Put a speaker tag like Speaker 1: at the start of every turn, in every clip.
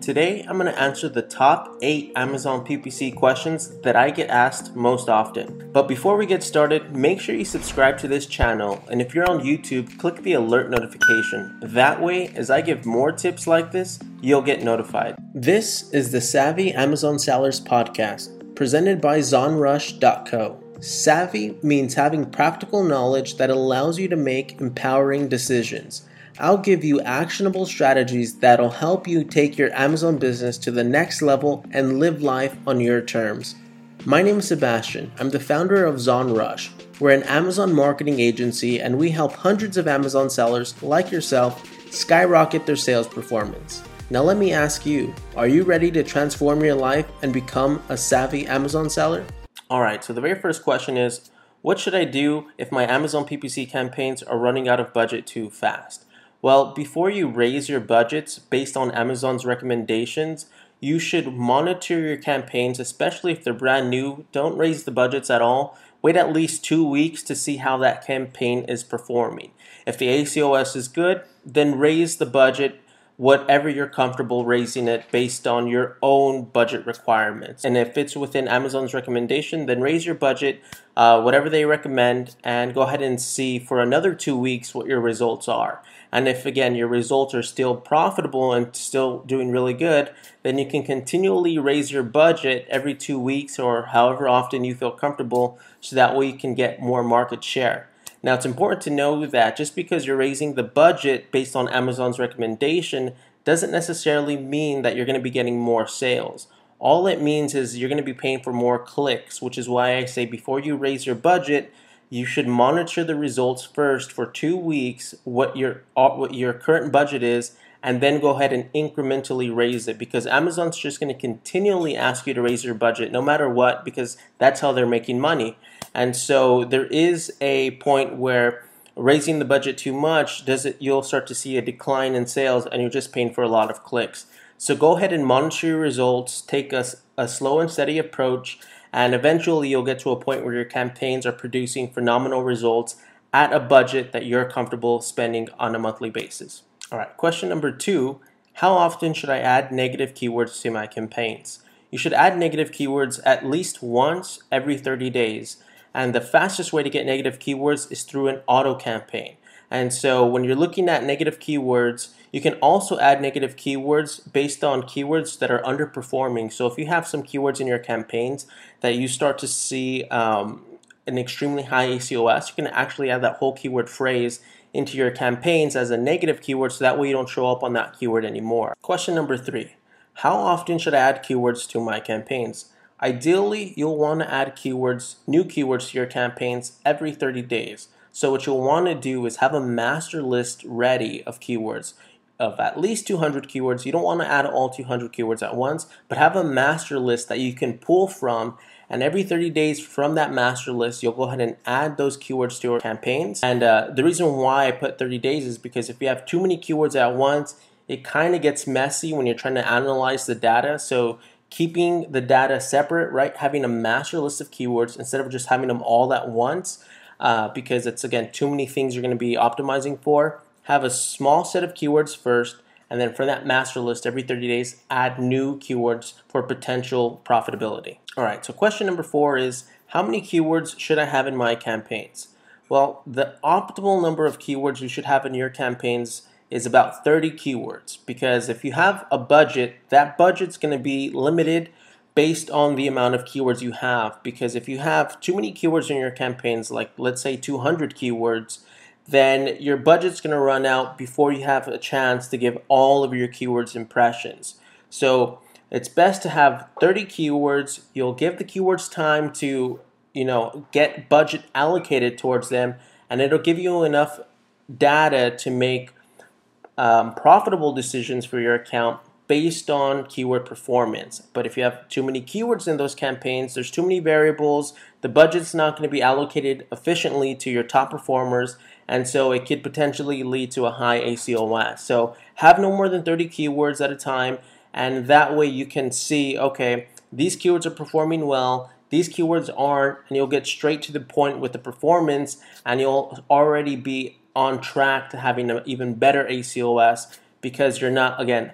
Speaker 1: Today, I'm going to answer the top 8 Amazon PPC questions that I get asked most often. But before we get started, make sure you subscribe to this channel, and if you're on YouTube, click the alert notification. That way, as I give more tips like this, you'll get notified. This is the Savvy Amazon Sellers Podcast, presented by ZonRush.co. Savvy means having practical knowledge that allows you to make empowering decisions. I'll give you actionable strategies that'll help you take your Amazon business to the next level and live life on your terms. My name is Sebastian. I'm the founder of ZonRush. We're an Amazon marketing agency and we help hundreds of Amazon sellers like yourself skyrocket their sales performance. Now, let me ask you are you ready to transform your life and become a savvy Amazon seller? All right, so the very first question is What should I do if my Amazon PPC campaigns are running out of budget too fast? Well, before you raise your budgets based on Amazon's recommendations, you should monitor your campaigns, especially if they're brand new. Don't raise the budgets at all. Wait at least two weeks to see how that campaign is performing. If the ACOS is good, then raise the budget whatever you're comfortable raising it based on your own budget requirements. And if it's within Amazon's recommendation, then raise your budget, uh, whatever they recommend, and go ahead and see for another two weeks what your results are. And if again your results are still profitable and still doing really good, then you can continually raise your budget every two weeks or however often you feel comfortable so that way you can get more market share. Now, it's important to know that just because you're raising the budget based on Amazon's recommendation doesn't necessarily mean that you're going to be getting more sales. All it means is you're going to be paying for more clicks, which is why I say before you raise your budget, you should monitor the results first for two weeks, what your uh, what your current budget is, and then go ahead and incrementally raise it because Amazon's just going to continually ask you to raise your budget no matter what because that's how they're making money. And so there is a point where raising the budget too much does it you'll start to see a decline in sales and you're just paying for a lot of clicks. So go ahead and monitor your results, take a, a slow and steady approach and eventually you'll get to a point where your campaigns are producing phenomenal results at a budget that you're comfortable spending on a monthly basis. All right, question number two How often should I add negative keywords to my campaigns? You should add negative keywords at least once every 30 days. And the fastest way to get negative keywords is through an auto campaign. And so when you're looking at negative keywords, you can also add negative keywords based on keywords that are underperforming. So if you have some keywords in your campaigns that you start to see um, an extremely high ACOS, you can actually add that whole keyword phrase into your campaigns as a negative keyword so that way you don't show up on that keyword anymore. Question number three How often should I add keywords to my campaigns? Ideally, you'll want to add keywords, new keywords to your campaigns every 30 days. So what you'll want to do is have a master list ready of keywords of at least 200 keywords. You don't want to add all 200 keywords at once, but have a master list that you can pull from. And every 30 days from that master list, you'll go ahead and add those keywords to your campaigns. And uh, the reason why I put 30 days is because if you have too many keywords at once, it kind of gets messy when you're trying to analyze the data. So keeping the data separate, right? Having a master list of keywords instead of just having them all at once uh, because it's again too many things you're going to be optimizing for. Have a small set of keywords first, and then from that master list every 30 days, add new keywords for potential profitability. All right, so question number four is how many keywords should I have in my campaigns? Well, the optimal number of keywords you should have in your campaigns is about 30 keywords because if you have a budget, that budget's going to be limited based on the amount of keywords you have. Because if you have too many keywords in your campaigns, like let's say 200 keywords, then your budget's going to run out before you have a chance to give all of your keywords impressions. So it's best to have 30 keywords. You'll give the keywords time to, you know, get budget allocated towards them, and it'll give you enough data to make um, profitable decisions for your account based on keyword performance. But if you have too many keywords in those campaigns, there's too many variables, the budget's not going to be allocated efficiently to your top performers, and so it could potentially lead to a high ACOS. So have no more than 30 keywords at a time, and that way you can see, okay, these keywords are performing well, these keywords aren't, and you'll get straight to the point with the performance, and you'll already be on track to having an even better ACOS because you're not, again,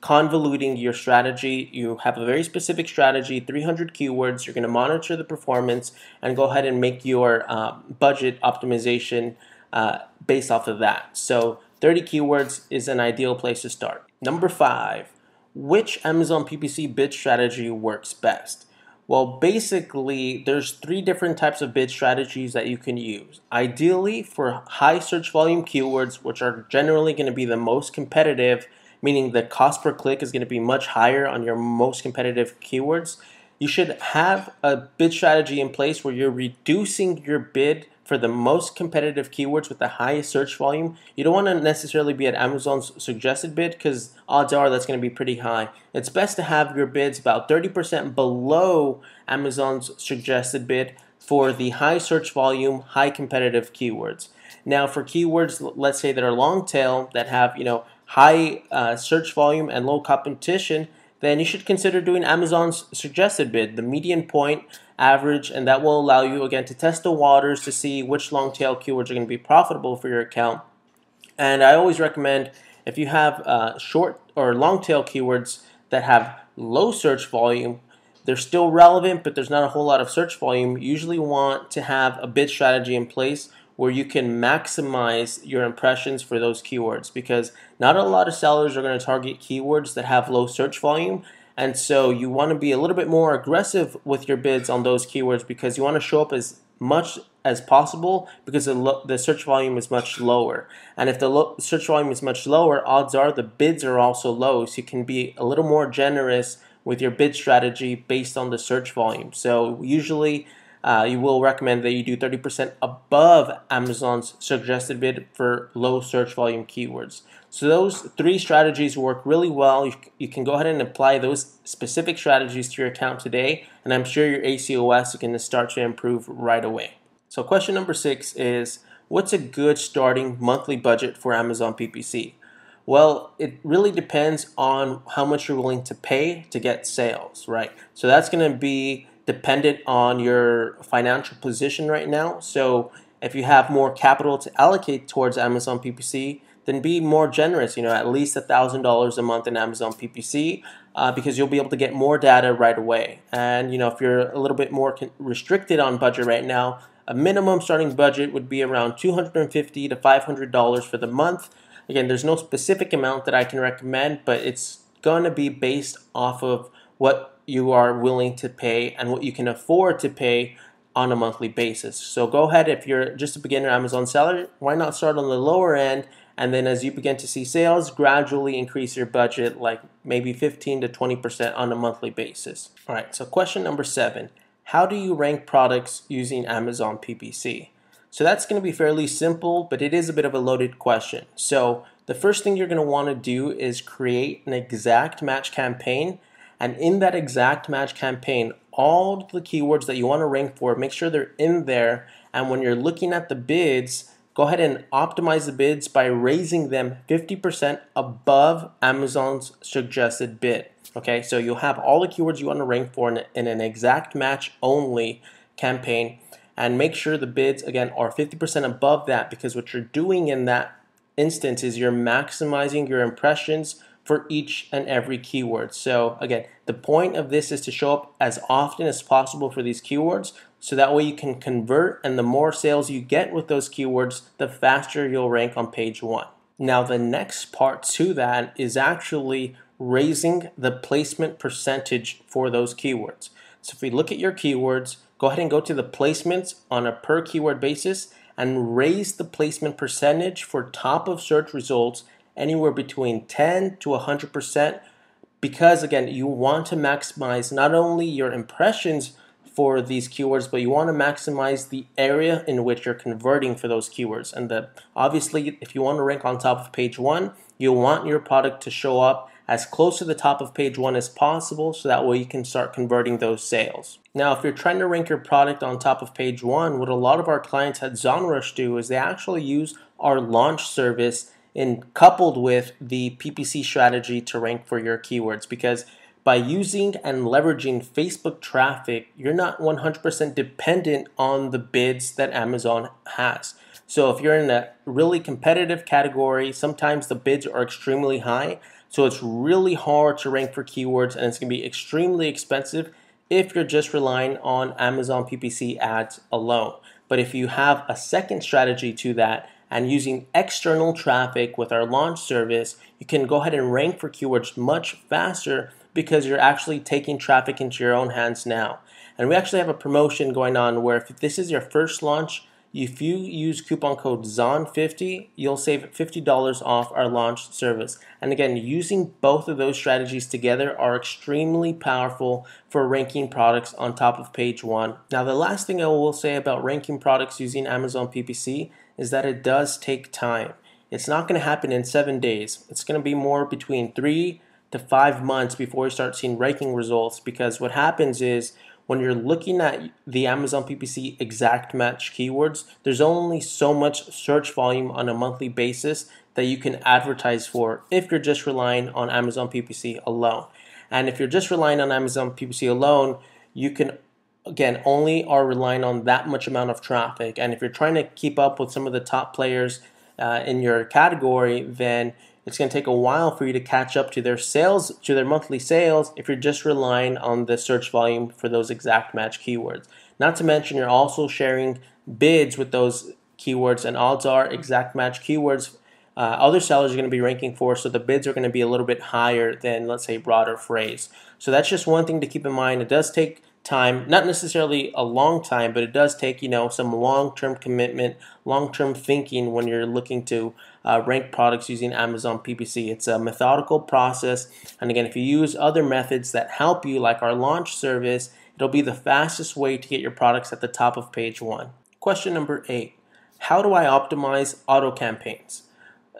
Speaker 1: convoluting your strategy. You have a very specific strategy, 300 keywords. You're going to monitor the performance and go ahead and make your uh, budget optimization uh, based off of that. So 30 keywords is an ideal place to start. Number five, which Amazon PPC bid strategy works best? Well, basically, there's three different types of bid strategies that you can use. Ideally, for high search volume keywords, which are generally going to be the most competitive, meaning the cost per click is going to be much higher on your most competitive keywords, you should have a bid strategy in place where you're reducing your bid for the most competitive keywords with the highest search volume, you don't want to necessarily be at Amazon's suggested bid because odds are that's going to be pretty high. It's best to have your bids about 30% below Amazon's suggested bid for the high search volume, high competitive keywords. Now, for keywords, let's say that are long tail that have you know high uh, search volume and low competition, then you should consider doing Amazon's suggested bid, the median point average, and that will allow you again to test the waters to see which long tail keywords are going to be profitable for your account. And I always recommend if you have uh, short or long tail keywords that have low search volume, they're still relevant, but there's not a whole lot of search volume. You usually want to have a bid strategy in place where you can maximize your impressions for those keywords because not a lot of sellers are going to target keywords that have low search volume and so you want to be a little bit more aggressive with your bids on those keywords because you want to show up as much as possible because the, lo- the search volume is much lower. And if the lo- search volume is much lower, odds are the bids are also low. So you can be a little more generous with your bid strategy based on the search volume. So usually uh, you will recommend that you do 30% above Amazon's suggested bid for low search volume keywords. So those three strategies work really well. You, you can go ahead and apply those specific strategies to your account today, and I'm sure your ACOS is going to start to improve right away. So question number six is, what's a good starting monthly budget for Amazon PPC? Well, it really depends on how much you're willing to pay to get sales, right? So that's going to be dependent on your financial position right now. So if you have more capital to allocate towards Amazon PPC, then be more generous. You know, at least a thousand dollars a month in Amazon PPC, uh, because you'll be able to get more data right away. And you know, if you're a little bit more restricted on budget right now, a minimum starting budget would be around 250 to 500 dollars for the month. Again, there's no specific amount that I can recommend, but it's going to be based off of what you are willing to pay and what you can afford to pay on a monthly basis. So go ahead if you're just a beginner Amazon seller, why not start on the lower end and then as you begin to see sales, gradually increase your budget like maybe 15 to 20% on a monthly basis. All right, so question number 7, how do you rank products using Amazon PPC? So that's going to be fairly simple, but it is a bit of a loaded question. So the first thing you're going to want to do is create an exact match campaign and in that exact match campaign, all the keywords that you want to rank for, make sure they're in there. And when you're looking at the bids, go ahead and optimize the bids by raising them 50% above Amazon's suggested bid. Okay, so you'll have all the keywords you want to rank for in, in an exact match only campaign. And make sure the bids, again, are 50% above that because what you're doing in that instance is you're maximizing your impressions for each and every keyword. So again, the point of this is to show up as often as possible for these keywords so that way you can convert and the more sales you get with those keywords, the faster you'll rank on page one. Now the next part to that is actually raising the placement percentage for those keywords. So if we look at your keywords, go ahead and go to the placements on a per keyword basis and raise the placement percentage for top of search results anywhere between 10 to 100% because again you want to maximize not only your impressions for these keywords but you want to maximize the area in which you're converting for those keywords and the, obviously if you want to rank on top of page one you want your product to show up as close to the top of page one as possible so that way you can start converting those sales. Now, if you're trying to rank your product on top of page one, what a lot of our clients at ZonRush do is they actually use our launch service and coupled with the PPC strategy to rank for your keywords because by using and leveraging Facebook traffic, you're not 100% dependent on the bids that Amazon has. So if you're in a really competitive category, sometimes the bids are extremely high. So it's really hard to rank for keywords and it's going to be extremely expensive if you're just relying on Amazon PPC ads alone. But if you have a second strategy to that and using external traffic with our launch service, you can go ahead and rank for keywords much faster because you're actually taking traffic into your own hands now. And we actually have a promotion going on where if this is your first launch, if you use coupon code ZON50, you'll save $50 off our launch service. And again, using both of those strategies together are extremely powerful for ranking products on top of page one. Now, the last thing I will say about ranking products using Amazon PPC is that it does take time. It's not going to happen in seven days. It's going to be more between three to five months before you start seeing ranking results because what happens is when you're looking at the Amazon PPC exact match keywords, there's only so much search volume on a monthly basis that you can advertise for if you're just relying on Amazon PPC alone. And if you're just relying on Amazon PPC alone, you can again only are relying on that much amount of traffic. And if you're trying to keep up with some of the top players uh, in your category, then it's going to take a while for you to catch up to their sales, to their monthly sales, if you're just relying on the search volume for those exact match keywords. Not to mention, you're also sharing bids with those keywords, and odds are exact match keywords. Uh, other sellers are going to be ranking for, so the bids are going to be a little bit higher than, let's say, broader phrase. So that's just one thing to keep in mind. It does take time, not necessarily a long time, but it does take, you know, some long-term commitment, long-term thinking when you're looking to uh, rank products using Amazon PPC. It's a methodical process. And again, if you use other methods that help you, like our launch service, it'll be the fastest way to get your products at the top of page one. Question number eight, how do I optimize auto campaigns?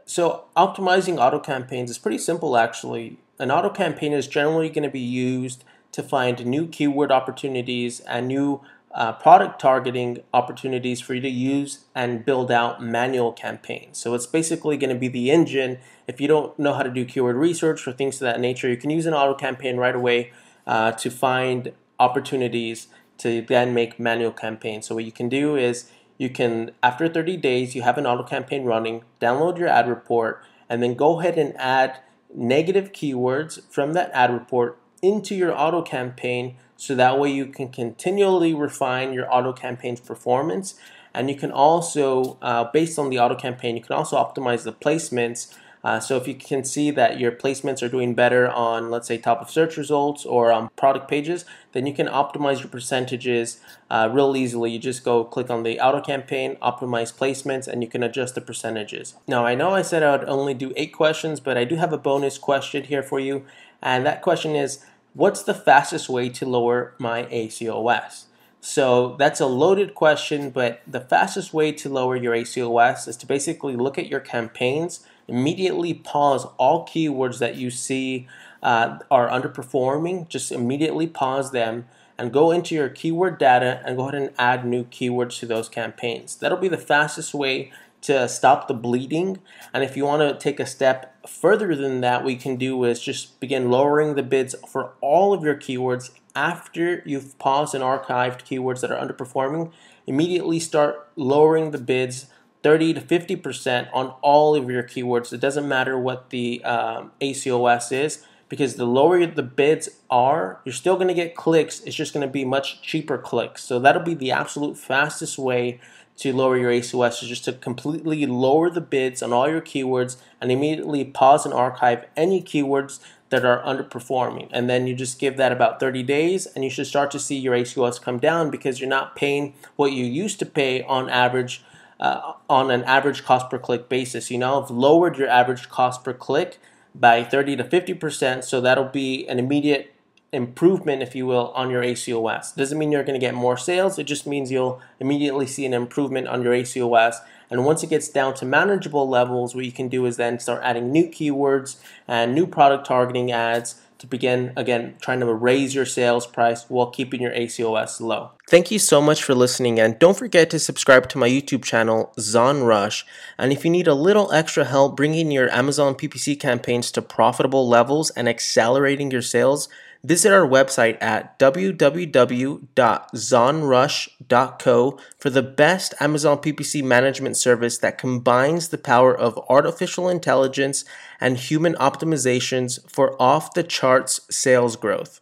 Speaker 1: So optimizing auto campaigns is pretty simple actually. An auto campaign is generally going to be used to find new keyword opportunities and new uh, product targeting opportunities for you to use and build out manual campaigns. So it's basically going to be the engine. If you don't know how to do keyword research or things of that nature, you can use an auto campaign right away uh, to find opportunities to then make manual campaigns. So what you can do is you can, after 30 days, you have an auto campaign running, download your ad report, and then go ahead and add negative keywords from that ad report into your auto campaign so that way you can continually refine your auto campaign's performance. And you can also uh, based on the auto campaign you can also optimize the placements. Uh, so if you can see that your placements are doing better on let's say top of search results or on product pages then you can optimize your percentages uh, real easily. You just go click on the auto campaign optimize placements and you can adjust the percentages. Now I know I said I would only do eight questions but I do have a bonus question here for you and that question is what's the fastest way to lower my ACOS? So that's a loaded question, but the fastest way to lower your ACOS is to basically look at your campaigns, immediately pause all keywords that you see uh, are underperforming, just immediately pause them and go into your keyword data and go ahead and add new keywords to those campaigns. That'll be the fastest way to stop the bleeding. And if you want to take a step further than that, we can do is just begin lowering the bids for all of your keywords after you've paused and archived keywords that are underperforming. Immediately start lowering the bids 30 to 50% on all of your keywords. It doesn't matter what the um, ACOS is because the lower the bids are, you're still going to get clicks. It's just going to be much cheaper clicks. So that'll be the absolute fastest way to lower your ACOS is just to completely lower the bids on all your keywords and immediately pause and archive any keywords that are underperforming. And then you just give that about 30 days and you should start to see your ACOS come down because you're not paying what you used to pay on average uh, on an average cost per click basis. You now have lowered your average cost per click by 30 to 50%, so that'll be an immediate improvement, if you will, on your ACOS. Doesn't mean you're going to get more sales. It just means you'll immediately see an improvement on your ACOS. And once it gets down to manageable levels, what you can do is then start adding new keywords and new product targeting ads to begin again trying to raise your sales price while keeping your ACOS low. Thank you so much for listening and don't forget to subscribe to my YouTube channel ZonRush and if you need a little extra help bringing your Amazon PPC campaigns to profitable levels and accelerating your sales Visit our website at www.zonrush.co for the best Amazon PPC management service that combines the power of artificial intelligence and human optimizations for off the charts sales growth.